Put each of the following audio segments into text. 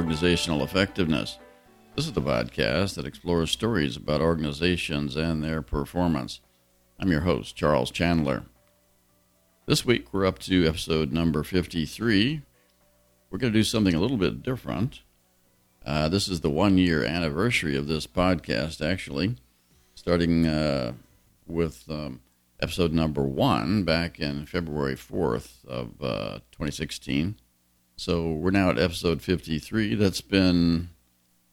Organizational Effectiveness. This is the podcast that explores stories about organizations and their performance. I'm your host, Charles Chandler. This week we're up to episode number 53. We're going to do something a little bit different. Uh, this is the one year anniversary of this podcast, actually, starting uh, with um, episode number one back in February 4th of uh, 2016. So we're now at episode 53. That's been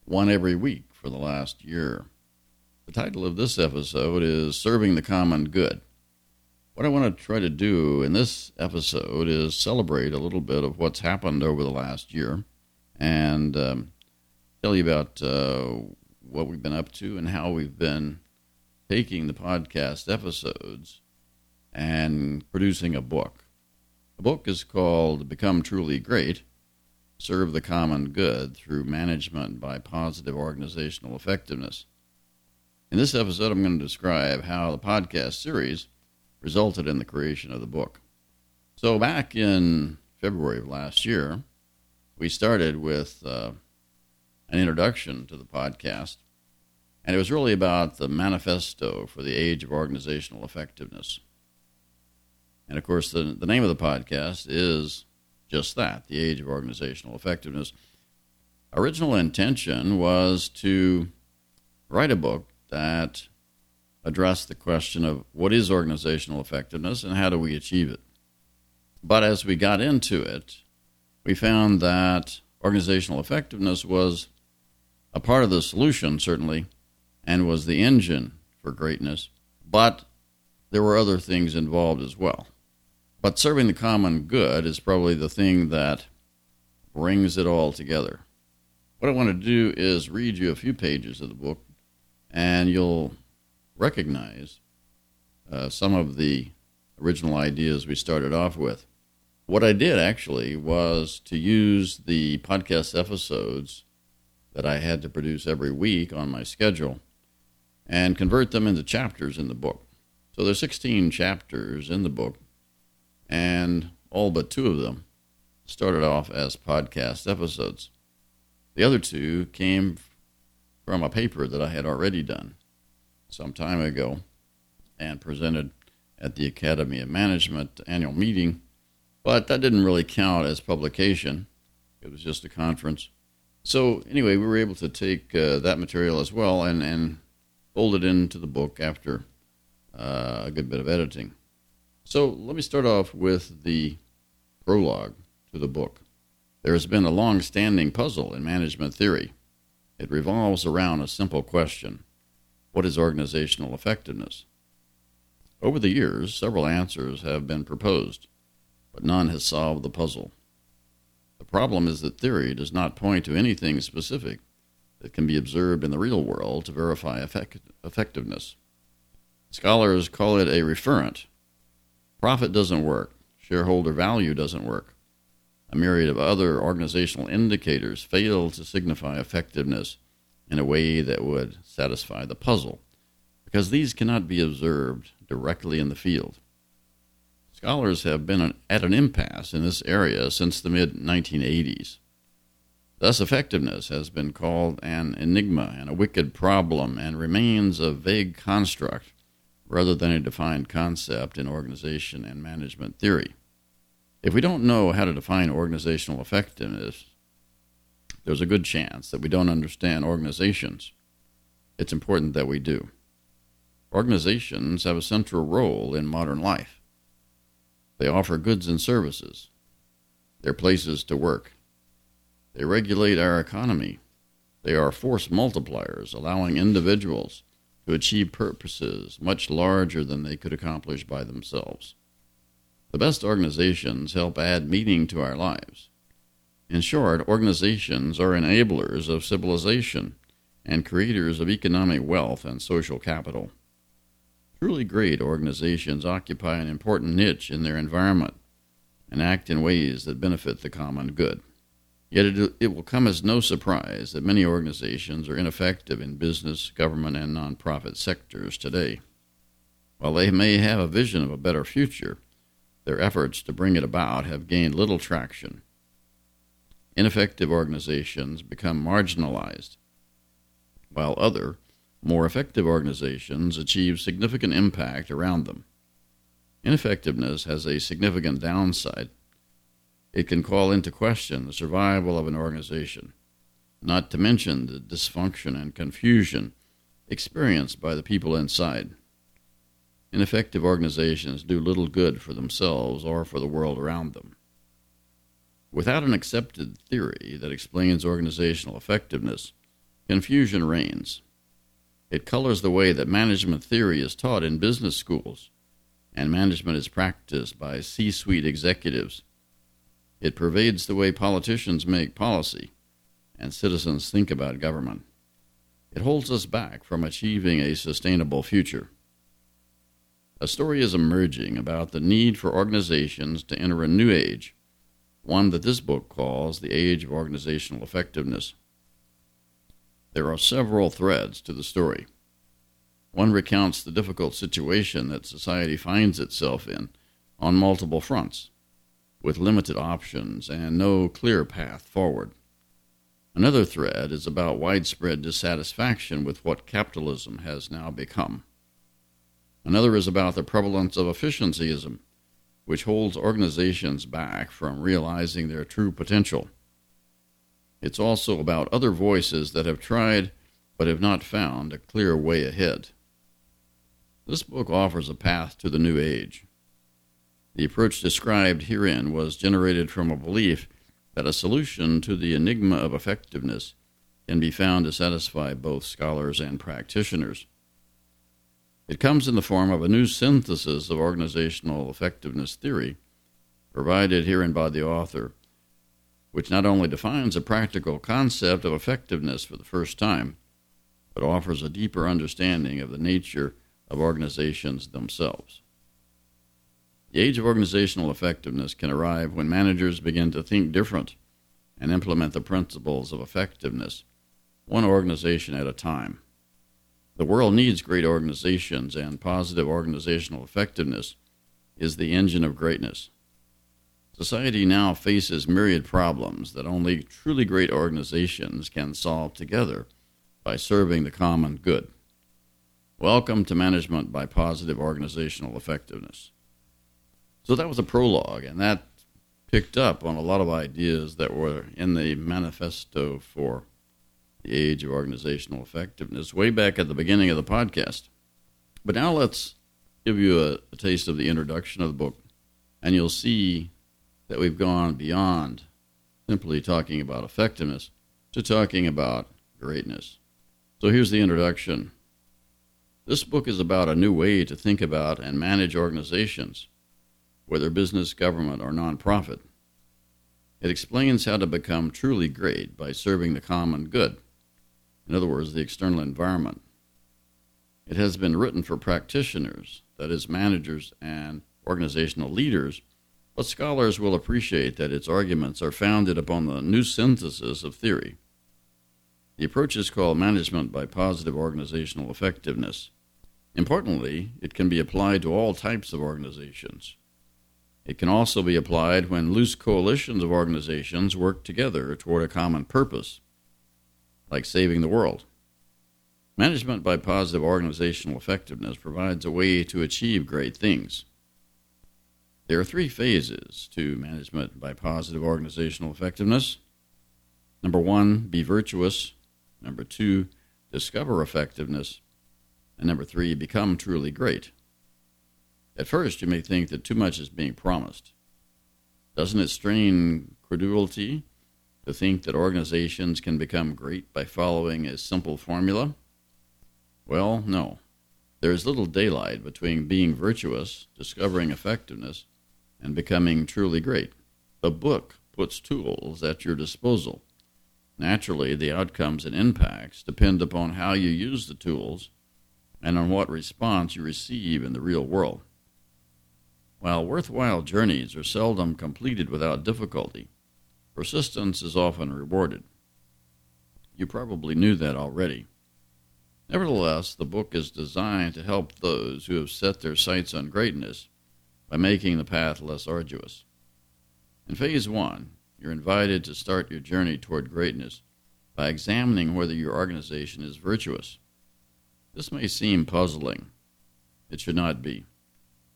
one every week for the last year. The title of this episode is Serving the Common Good. What I want to try to do in this episode is celebrate a little bit of what's happened over the last year and um, tell you about uh, what we've been up to and how we've been taking the podcast episodes and producing a book. The book is called Become Truly Great Serve the Common Good Through Management by Positive Organizational Effectiveness. In this episode, I'm going to describe how the podcast series resulted in the creation of the book. So, back in February of last year, we started with uh, an introduction to the podcast, and it was really about the manifesto for the age of organizational effectiveness. And of course, the, the name of the podcast is just that the age of organizational effectiveness. Original intention was to write a book that addressed the question of what is organizational effectiveness and how do we achieve it. But as we got into it, we found that organizational effectiveness was a part of the solution, certainly, and was the engine for greatness, but there were other things involved as well. But serving the common good is probably the thing that brings it all together. What I want to do is read you a few pages of the book, and you'll recognize uh, some of the original ideas we started off with. What I did actually was to use the podcast episodes that I had to produce every week on my schedule and convert them into chapters in the book. So there's 16 chapters in the book and all but two of them started off as podcast episodes. The other two came from a paper that I had already done some time ago and presented at the Academy of Management annual meeting, but that didn't really count as publication. It was just a conference. So, anyway, we were able to take uh, that material as well and, and fold it into the book after uh, a good bit of editing. So let me start off with the prologue to the book. There has been a long standing puzzle in management theory. It revolves around a simple question What is organizational effectiveness? Over the years, several answers have been proposed, but none has solved the puzzle. The problem is that theory does not point to anything specific that can be observed in the real world to verify effect- effectiveness. Scholars call it a referent Profit doesn't work. Shareholder value doesn't work. A myriad of other organizational indicators fail to signify effectiveness in a way that would satisfy the puzzle, because these cannot be observed directly in the field. Scholars have been at an impasse in this area since the mid 1980s. Thus, effectiveness has been called an enigma and a wicked problem and remains a vague construct rather than a defined concept in organization and management theory. If we don't know how to define organizational effectiveness, there's a good chance that we don't understand organizations. It's important that we do. Organizations have a central role in modern life. They offer goods and services. They're places to work. They regulate our economy. They are force multipliers, allowing individuals to achieve purposes much larger than they could accomplish by themselves. The best organizations help add meaning to our lives. In short, organizations are enablers of civilization and creators of economic wealth and social capital. Truly great organizations occupy an important niche in their environment and act in ways that benefit the common good. Yet it, it will come as no surprise that many organizations are ineffective in business, government, and nonprofit sectors today. While they may have a vision of a better future, their efforts to bring it about have gained little traction. ineffective organizations become marginalized, while other, more effective organizations achieve significant impact around them. Ineffectiveness has a significant downside. It can call into question the survival of an organization, not to mention the dysfunction and confusion experienced by the people inside. Ineffective organizations do little good for themselves or for the world around them. Without an accepted theory that explains organizational effectiveness, confusion reigns. It colors the way that management theory is taught in business schools, and management is practiced by C suite executives. It pervades the way politicians make policy and citizens think about government. It holds us back from achieving a sustainable future. A story is emerging about the need for organizations to enter a new age, one that this book calls the Age of Organizational Effectiveness. There are several threads to the story. One recounts the difficult situation that society finds itself in on multiple fronts, with limited options and no clear path forward. Another thread is about widespread dissatisfaction with what capitalism has now become. Another is about the prevalence of efficiencyism, which holds organizations back from realizing their true potential. It's also about other voices that have tried but have not found a clear way ahead. This book offers a path to the new age. The approach described herein was generated from a belief that a solution to the enigma of effectiveness can be found to satisfy both scholars and practitioners. It comes in the form of a new synthesis of organizational effectiveness theory, provided herein by the author, which not only defines a practical concept of effectiveness for the first time, but offers a deeper understanding of the nature of organizations themselves. The age of organizational effectiveness can arrive when managers begin to think different and implement the principles of effectiveness, one organization at a time. The world needs great organizations, and positive organizational effectiveness is the engine of greatness. Society now faces myriad problems that only truly great organizations can solve together by serving the common good. Welcome to Management by Positive Organizational Effectiveness. So that was a prologue, and that picked up on a lot of ideas that were in the manifesto for the Age of Organizational Effectiveness, way back at the beginning of the podcast. But now let's give you a, a taste of the introduction of the book, and you'll see that we've gone beyond simply talking about effectiveness to talking about greatness. So here's the introduction. This book is about a new way to think about and manage organizations, whether business, government, or nonprofit. It explains how to become truly great by serving the common good in other words, the external environment. It has been written for practitioners, that is, managers and organizational leaders, but scholars will appreciate that its arguments are founded upon the new synthesis of theory. The approach is called management by positive organizational effectiveness. Importantly, it can be applied to all types of organizations. It can also be applied when loose coalitions of organizations work together toward a common purpose like saving the world. Management by positive organizational effectiveness provides a way to achieve great things. There are three phases to management by positive organizational effectiveness. Number one, be virtuous. Number two, discover effectiveness. And number three, become truly great. At first, you may think that too much is being promised. Doesn't it strain credulity to think that organizations can become great by following a simple formula? Well, no. There is little daylight between being virtuous, discovering effectiveness, and becoming truly great. The book puts tools at your disposal. Naturally, the outcomes and impacts depend upon how you use the tools and on what response you receive in the real world. While worthwhile journeys are seldom completed without difficulty, Persistence is often rewarded. You probably knew that already. Nevertheless, the book is designed to help those who have set their sights on greatness by making the path less arduous. In Phase 1, you're invited to start your journey toward greatness by examining whether your organization is virtuous. This may seem puzzling. It should not be.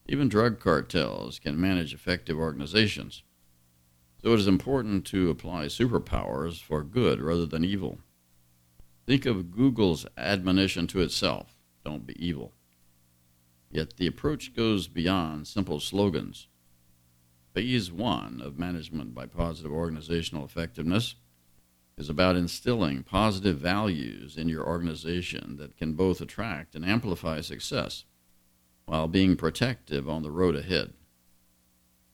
Even drug cartels can manage effective organizations. So it is important to apply superpowers for good rather than evil. Think of Google's admonition to itself don't be evil. Yet the approach goes beyond simple slogans. Phase one of management by positive organizational effectiveness is about instilling positive values in your organization that can both attract and amplify success while being protective on the road ahead.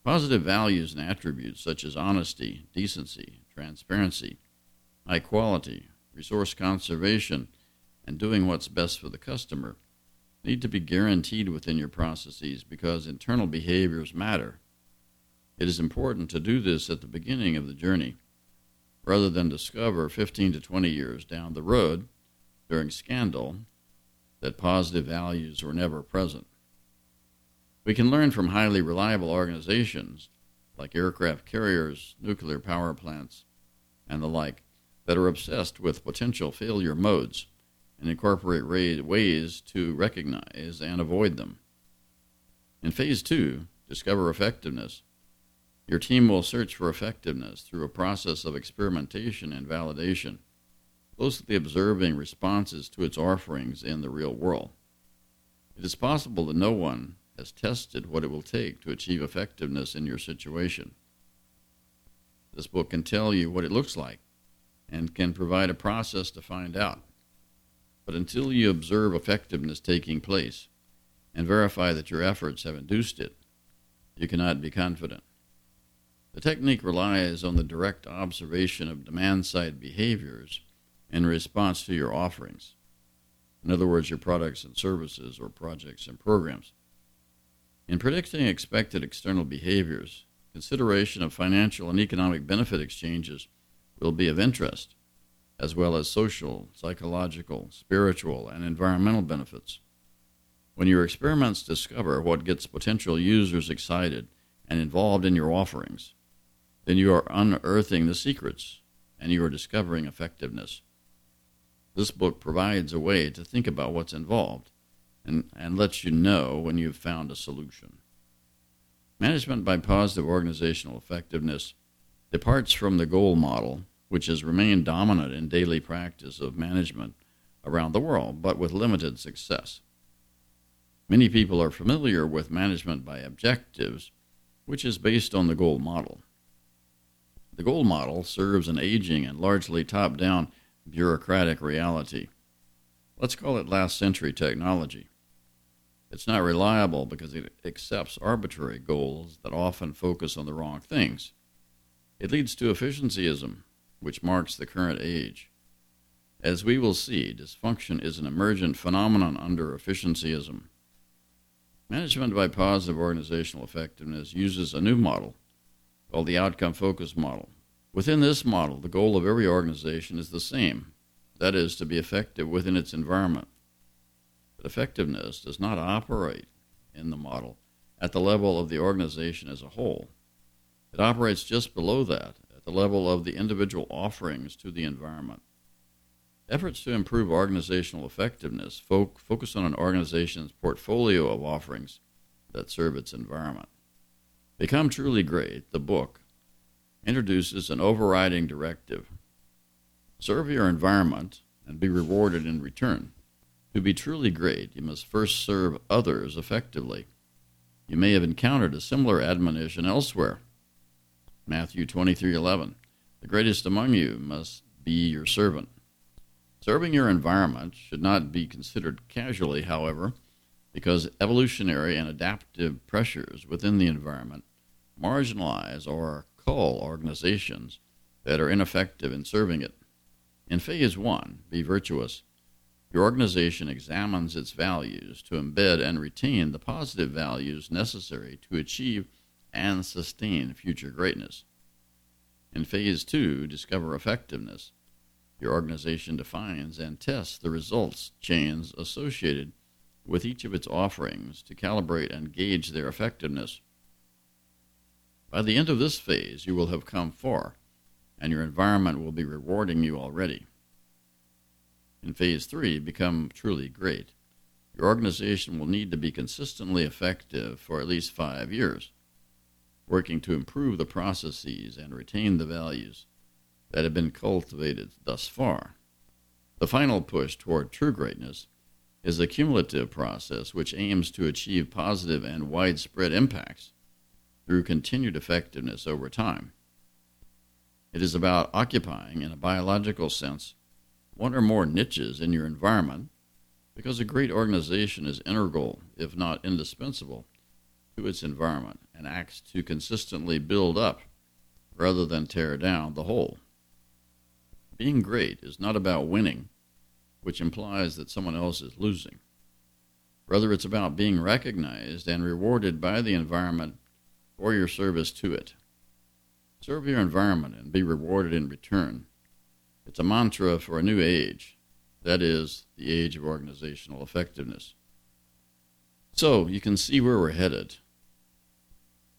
Positive values and attributes such as honesty, decency, transparency, high quality, resource conservation, and doing what's best for the customer need to be guaranteed within your processes because internal behaviors matter. It is important to do this at the beginning of the journey rather than discover 15 to 20 years down the road during scandal that positive values were never present. We can learn from highly reliable organizations like aircraft carriers, nuclear power plants, and the like that are obsessed with potential failure modes and incorporate ways to recognize and avoid them. In phase two, discover effectiveness. Your team will search for effectiveness through a process of experimentation and validation, closely observing responses to its offerings in the real world. It is possible that no one has tested what it will take to achieve effectiveness in your situation. This book can tell you what it looks like and can provide a process to find out. But until you observe effectiveness taking place and verify that your efforts have induced it, you cannot be confident. The technique relies on the direct observation of demand side behaviors in response to your offerings. In other words, your products and services or projects and programs. In predicting expected external behaviors, consideration of financial and economic benefit exchanges will be of interest, as well as social, psychological, spiritual, and environmental benefits. When your experiments discover what gets potential users excited and involved in your offerings, then you are unearthing the secrets and you are discovering effectiveness. This book provides a way to think about what's involved and, and lets you know when you've found a solution. Management by positive organizational effectiveness departs from the goal model, which has remained dominant in daily practice of management around the world, but with limited success. Many people are familiar with management by objectives, which is based on the goal model. The goal model serves an aging and largely top down bureaucratic reality. Let's call it last century technology. It's not reliable because it accepts arbitrary goals that often focus on the wrong things. It leads to efficiencyism, which marks the current age. As we will see, dysfunction is an emergent phenomenon under efficiencyism. Management by positive organizational effectiveness uses a new model called the outcome focused model. Within this model, the goal of every organization is the same that is, to be effective within its environment. Effectiveness does not operate in the model at the level of the organization as a whole. It operates just below that, at the level of the individual offerings to the environment. Efforts to improve organizational effectiveness fo- focus on an organization's portfolio of offerings that serve its environment. Become Truly Great, the book, introduces an overriding directive serve your environment and be rewarded in return. To be truly great, you must first serve others effectively. You may have encountered a similar admonition elsewhere. Matthew 23:11. The greatest among you must be your servant. Serving your environment should not be considered casually, however, because evolutionary and adaptive pressures within the environment marginalize or cull organizations that are ineffective in serving it. In phase one, be virtuous. Your organization examines its values to embed and retain the positive values necessary to achieve and sustain future greatness. In phase two, discover effectiveness. Your organization defines and tests the results chains associated with each of its offerings to calibrate and gauge their effectiveness. By the end of this phase, you will have come far, and your environment will be rewarding you already. In phase three, become truly great. Your organization will need to be consistently effective for at least five years, working to improve the processes and retain the values that have been cultivated thus far. The final push toward true greatness is a cumulative process which aims to achieve positive and widespread impacts through continued effectiveness over time. It is about occupying, in a biological sense, one or more niches in your environment because a great organization is integral, if not indispensable, to its environment and acts to consistently build up rather than tear down the whole. Being great is not about winning, which implies that someone else is losing. Rather, it's about being recognized and rewarded by the environment for your service to it. Serve your environment and be rewarded in return. It's a mantra for a new age. That is, the age of organizational effectiveness. So, you can see where we're headed.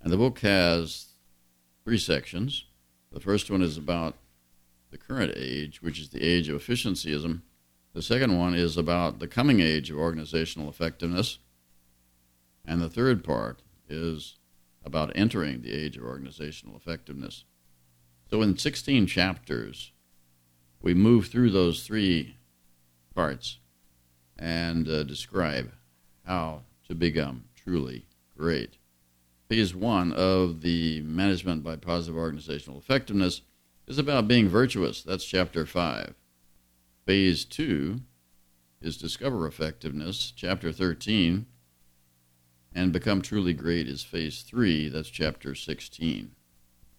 And the book has three sections. The first one is about the current age, which is the age of efficiencyism. The second one is about the coming age of organizational effectiveness. And the third part is about entering the age of organizational effectiveness. So, in 16 chapters, we move through those three parts and uh, describe how to become truly great. Phase one of the Management by Positive Organizational Effectiveness is about being virtuous. That's chapter 5. Phase 2 is Discover Effectiveness, chapter 13. And Become Truly Great is phase 3. That's chapter 16.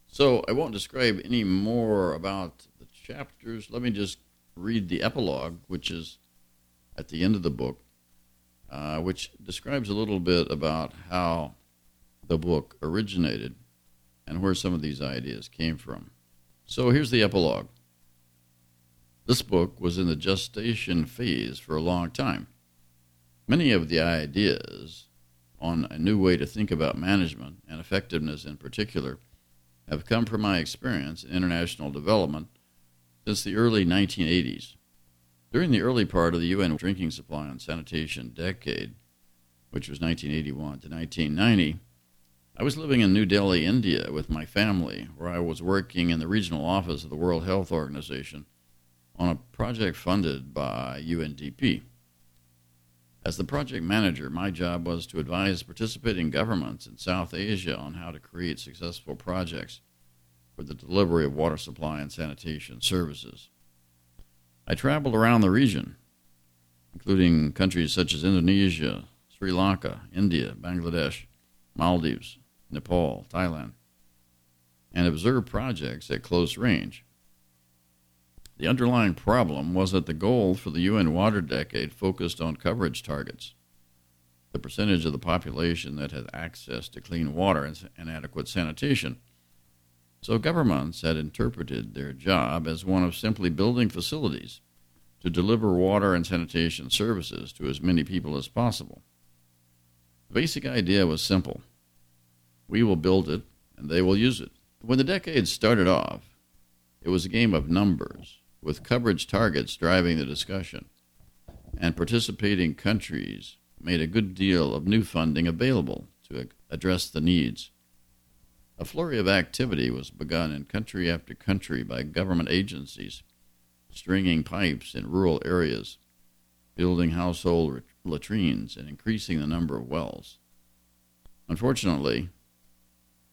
So I won't describe any more about chapters. Let me just read the epilogue, which is at the end of the book, uh, which describes a little bit about how the book originated and where some of these ideas came from. So here's the epilogue. This book was in the gestation phase for a long time. Many of the ideas on a new way to think about management and effectiveness in particular have come from my experience in international development since the early 1980s. During the early part of the UN drinking supply and sanitation decade, which was 1981 to 1990, I was living in New Delhi, India, with my family, where I was working in the regional office of the World Health Organization on a project funded by UNDP. As the project manager, my job was to advise participating governments in South Asia on how to create successful projects for the delivery of water supply and sanitation services. I traveled around the region, including countries such as Indonesia, Sri Lanka, India, Bangladesh, Maldives, Nepal, Thailand, and observed projects at close range. The underlying problem was that the goal for the UN Water Decade focused on coverage targets, the percentage of the population that had access to clean water and adequate sanitation. So governments had interpreted their job as one of simply building facilities to deliver water and sanitation services to as many people as possible. The basic idea was simple we will build it, and they will use it. When the decade started off, it was a game of numbers, with coverage targets driving the discussion, and participating countries made a good deal of new funding available to address the needs. A flurry of activity was begun in country after country by government agencies, stringing pipes in rural areas, building household latrines, and increasing the number of wells. Unfortunately,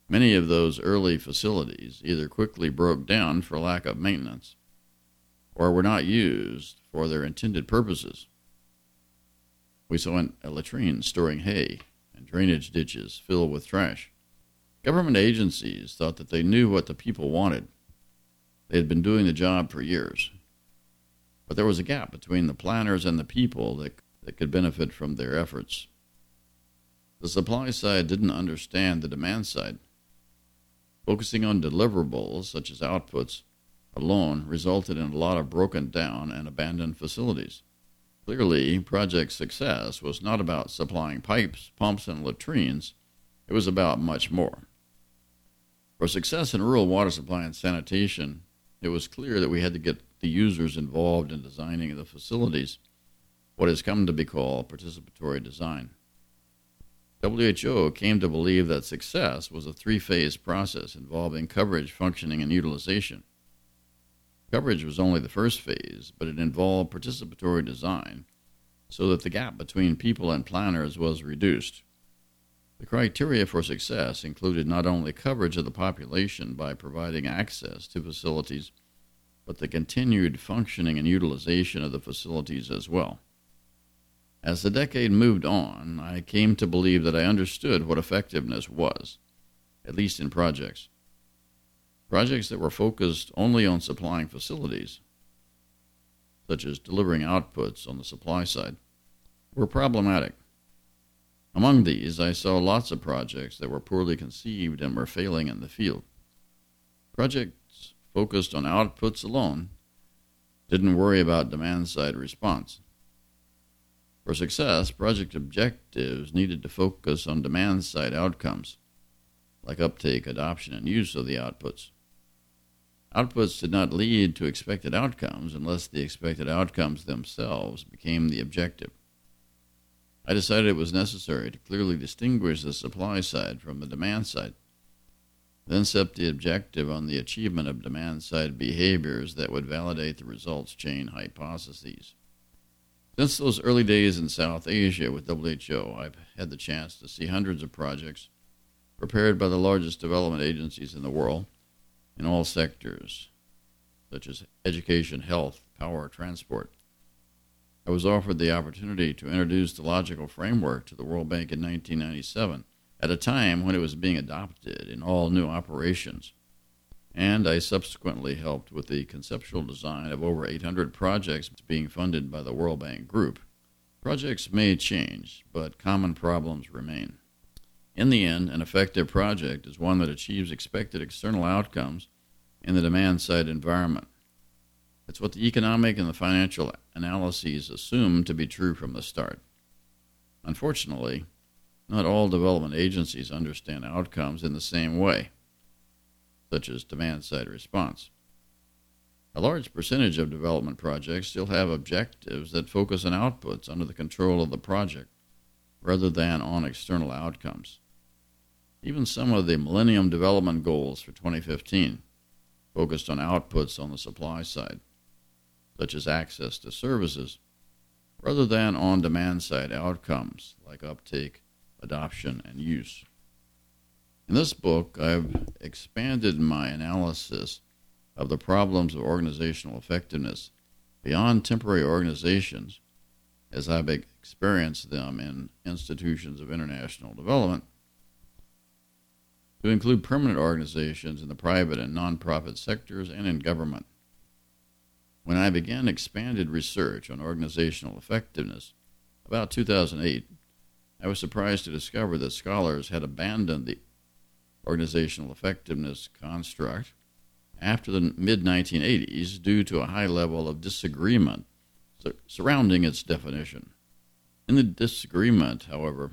Many of those early facilities either quickly broke down for lack of maintenance or were not used for their intended purposes. We saw a latrine storing hay and drainage ditches filled with trash. Government agencies thought that they knew what the people wanted. They had been doing the job for years. But there was a gap between the planners and the people that, that could benefit from their efforts. The supply side didn't understand the demand side. Focusing on deliverables, such as outputs, alone resulted in a lot of broken down and abandoned facilities. Clearly, project success was not about supplying pipes, pumps, and latrines, it was about much more. For success in rural water supply and sanitation, it was clear that we had to get the users involved in designing the facilities, what has come to be called participatory design. WHO came to believe that success was a three phase process involving coverage, functioning, and utilization. Coverage was only the first phase, but it involved participatory design so that the gap between people and planners was reduced. The criteria for success included not only coverage of the population by providing access to facilities, but the continued functioning and utilization of the facilities as well. As the decade moved on, I came to believe that I understood what effectiveness was, at least in projects. Projects that were focused only on supplying facilities, such as delivering outputs on the supply side, were problematic. Among these, I saw lots of projects that were poorly conceived and were failing in the field. Projects focused on outputs alone didn't worry about demand side response. For success, project objectives needed to focus on demand side outcomes, like uptake, adoption, and use of the outputs. Outputs did not lead to expected outcomes unless the expected outcomes themselves became the objective. I decided it was necessary to clearly distinguish the supply side from the demand side, then set the objective on the achievement of demand side behaviors that would validate the results chain hypotheses. Since those early days in South Asia with WHO, I've had the chance to see hundreds of projects prepared by the largest development agencies in the world in all sectors, such as education, health, power, transport. I was offered the opportunity to introduce the logical framework to the World Bank in 1997, at a time when it was being adopted in all new operations. And I subsequently helped with the conceptual design of over 800 projects being funded by the World Bank Group. Projects may change, but common problems remain. In the end, an effective project is one that achieves expected external outcomes in the demand side environment. It's what the economic and the financial analyses assume to be true from the start. Unfortunately, not all development agencies understand outcomes in the same way, such as demand side response. A large percentage of development projects still have objectives that focus on outputs under the control of the project rather than on external outcomes. Even some of the Millennium Development Goals for 2015 focused on outputs on the supply side, such as access to services, rather than on demand side outcomes like uptake, adoption, and use. In this book, I've expanded my analysis of the problems of organizational effectiveness beyond temporary organizations as I've experienced them in institutions of international development to include permanent organizations in the private and nonprofit sectors and in government. When I began expanded research on organizational effectiveness about 2008, I was surprised to discover that scholars had abandoned the organizational effectiveness construct after the mid 1980s due to a high level of disagreement surrounding its definition. In the disagreement, however,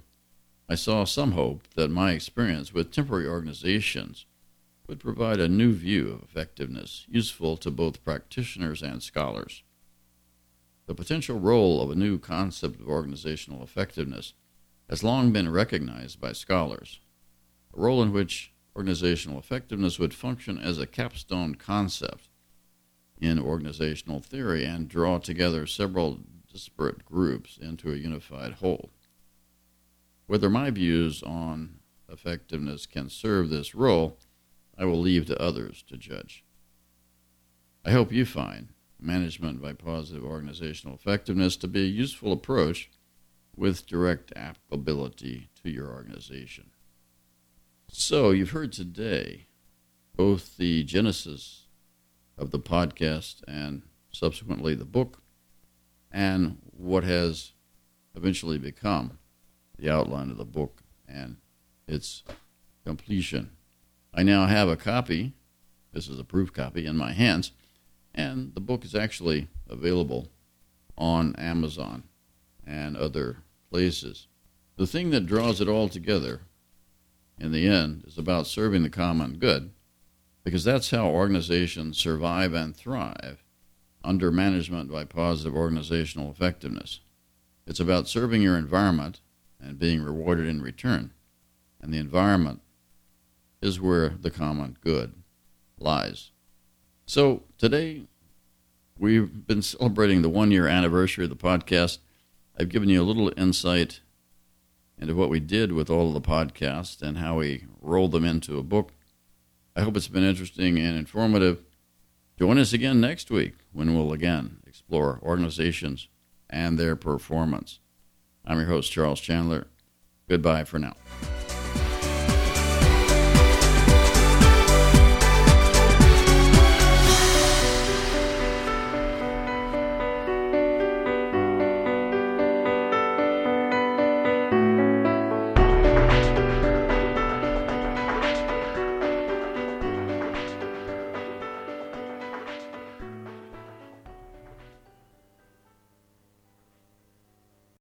I saw some hope that my experience with temporary organizations would provide a new view of effectiveness useful to both practitioners and scholars. The potential role of a new concept of organizational effectiveness has long been recognized by scholars, a role in which organizational effectiveness would function as a capstone concept in organizational theory and draw together several disparate groups into a unified whole. Whether my views on effectiveness can serve this role, I will leave to others to judge. I hope you find management by positive organizational effectiveness to be a useful approach with direct applicability to your organization. So, you've heard today both the genesis of the podcast and subsequently the book, and what has eventually become the outline of the book and its completion. I now have a copy. This is a proof copy in my hands, and the book is actually available on Amazon and other places. The thing that draws it all together in the end, is about serving the common good because that's how organizations survive and thrive under management by positive organizational effectiveness. It's about serving your environment and being rewarded in return. And the environment is where the common good lies. So today, we've been celebrating the one year anniversary of the podcast. I've given you a little insight into what we did with all of the podcasts and how we rolled them into a book. I hope it's been interesting and informative. Join us again next week when we'll again explore organizations and their performance. I'm your host, Charles Chandler. Goodbye for now.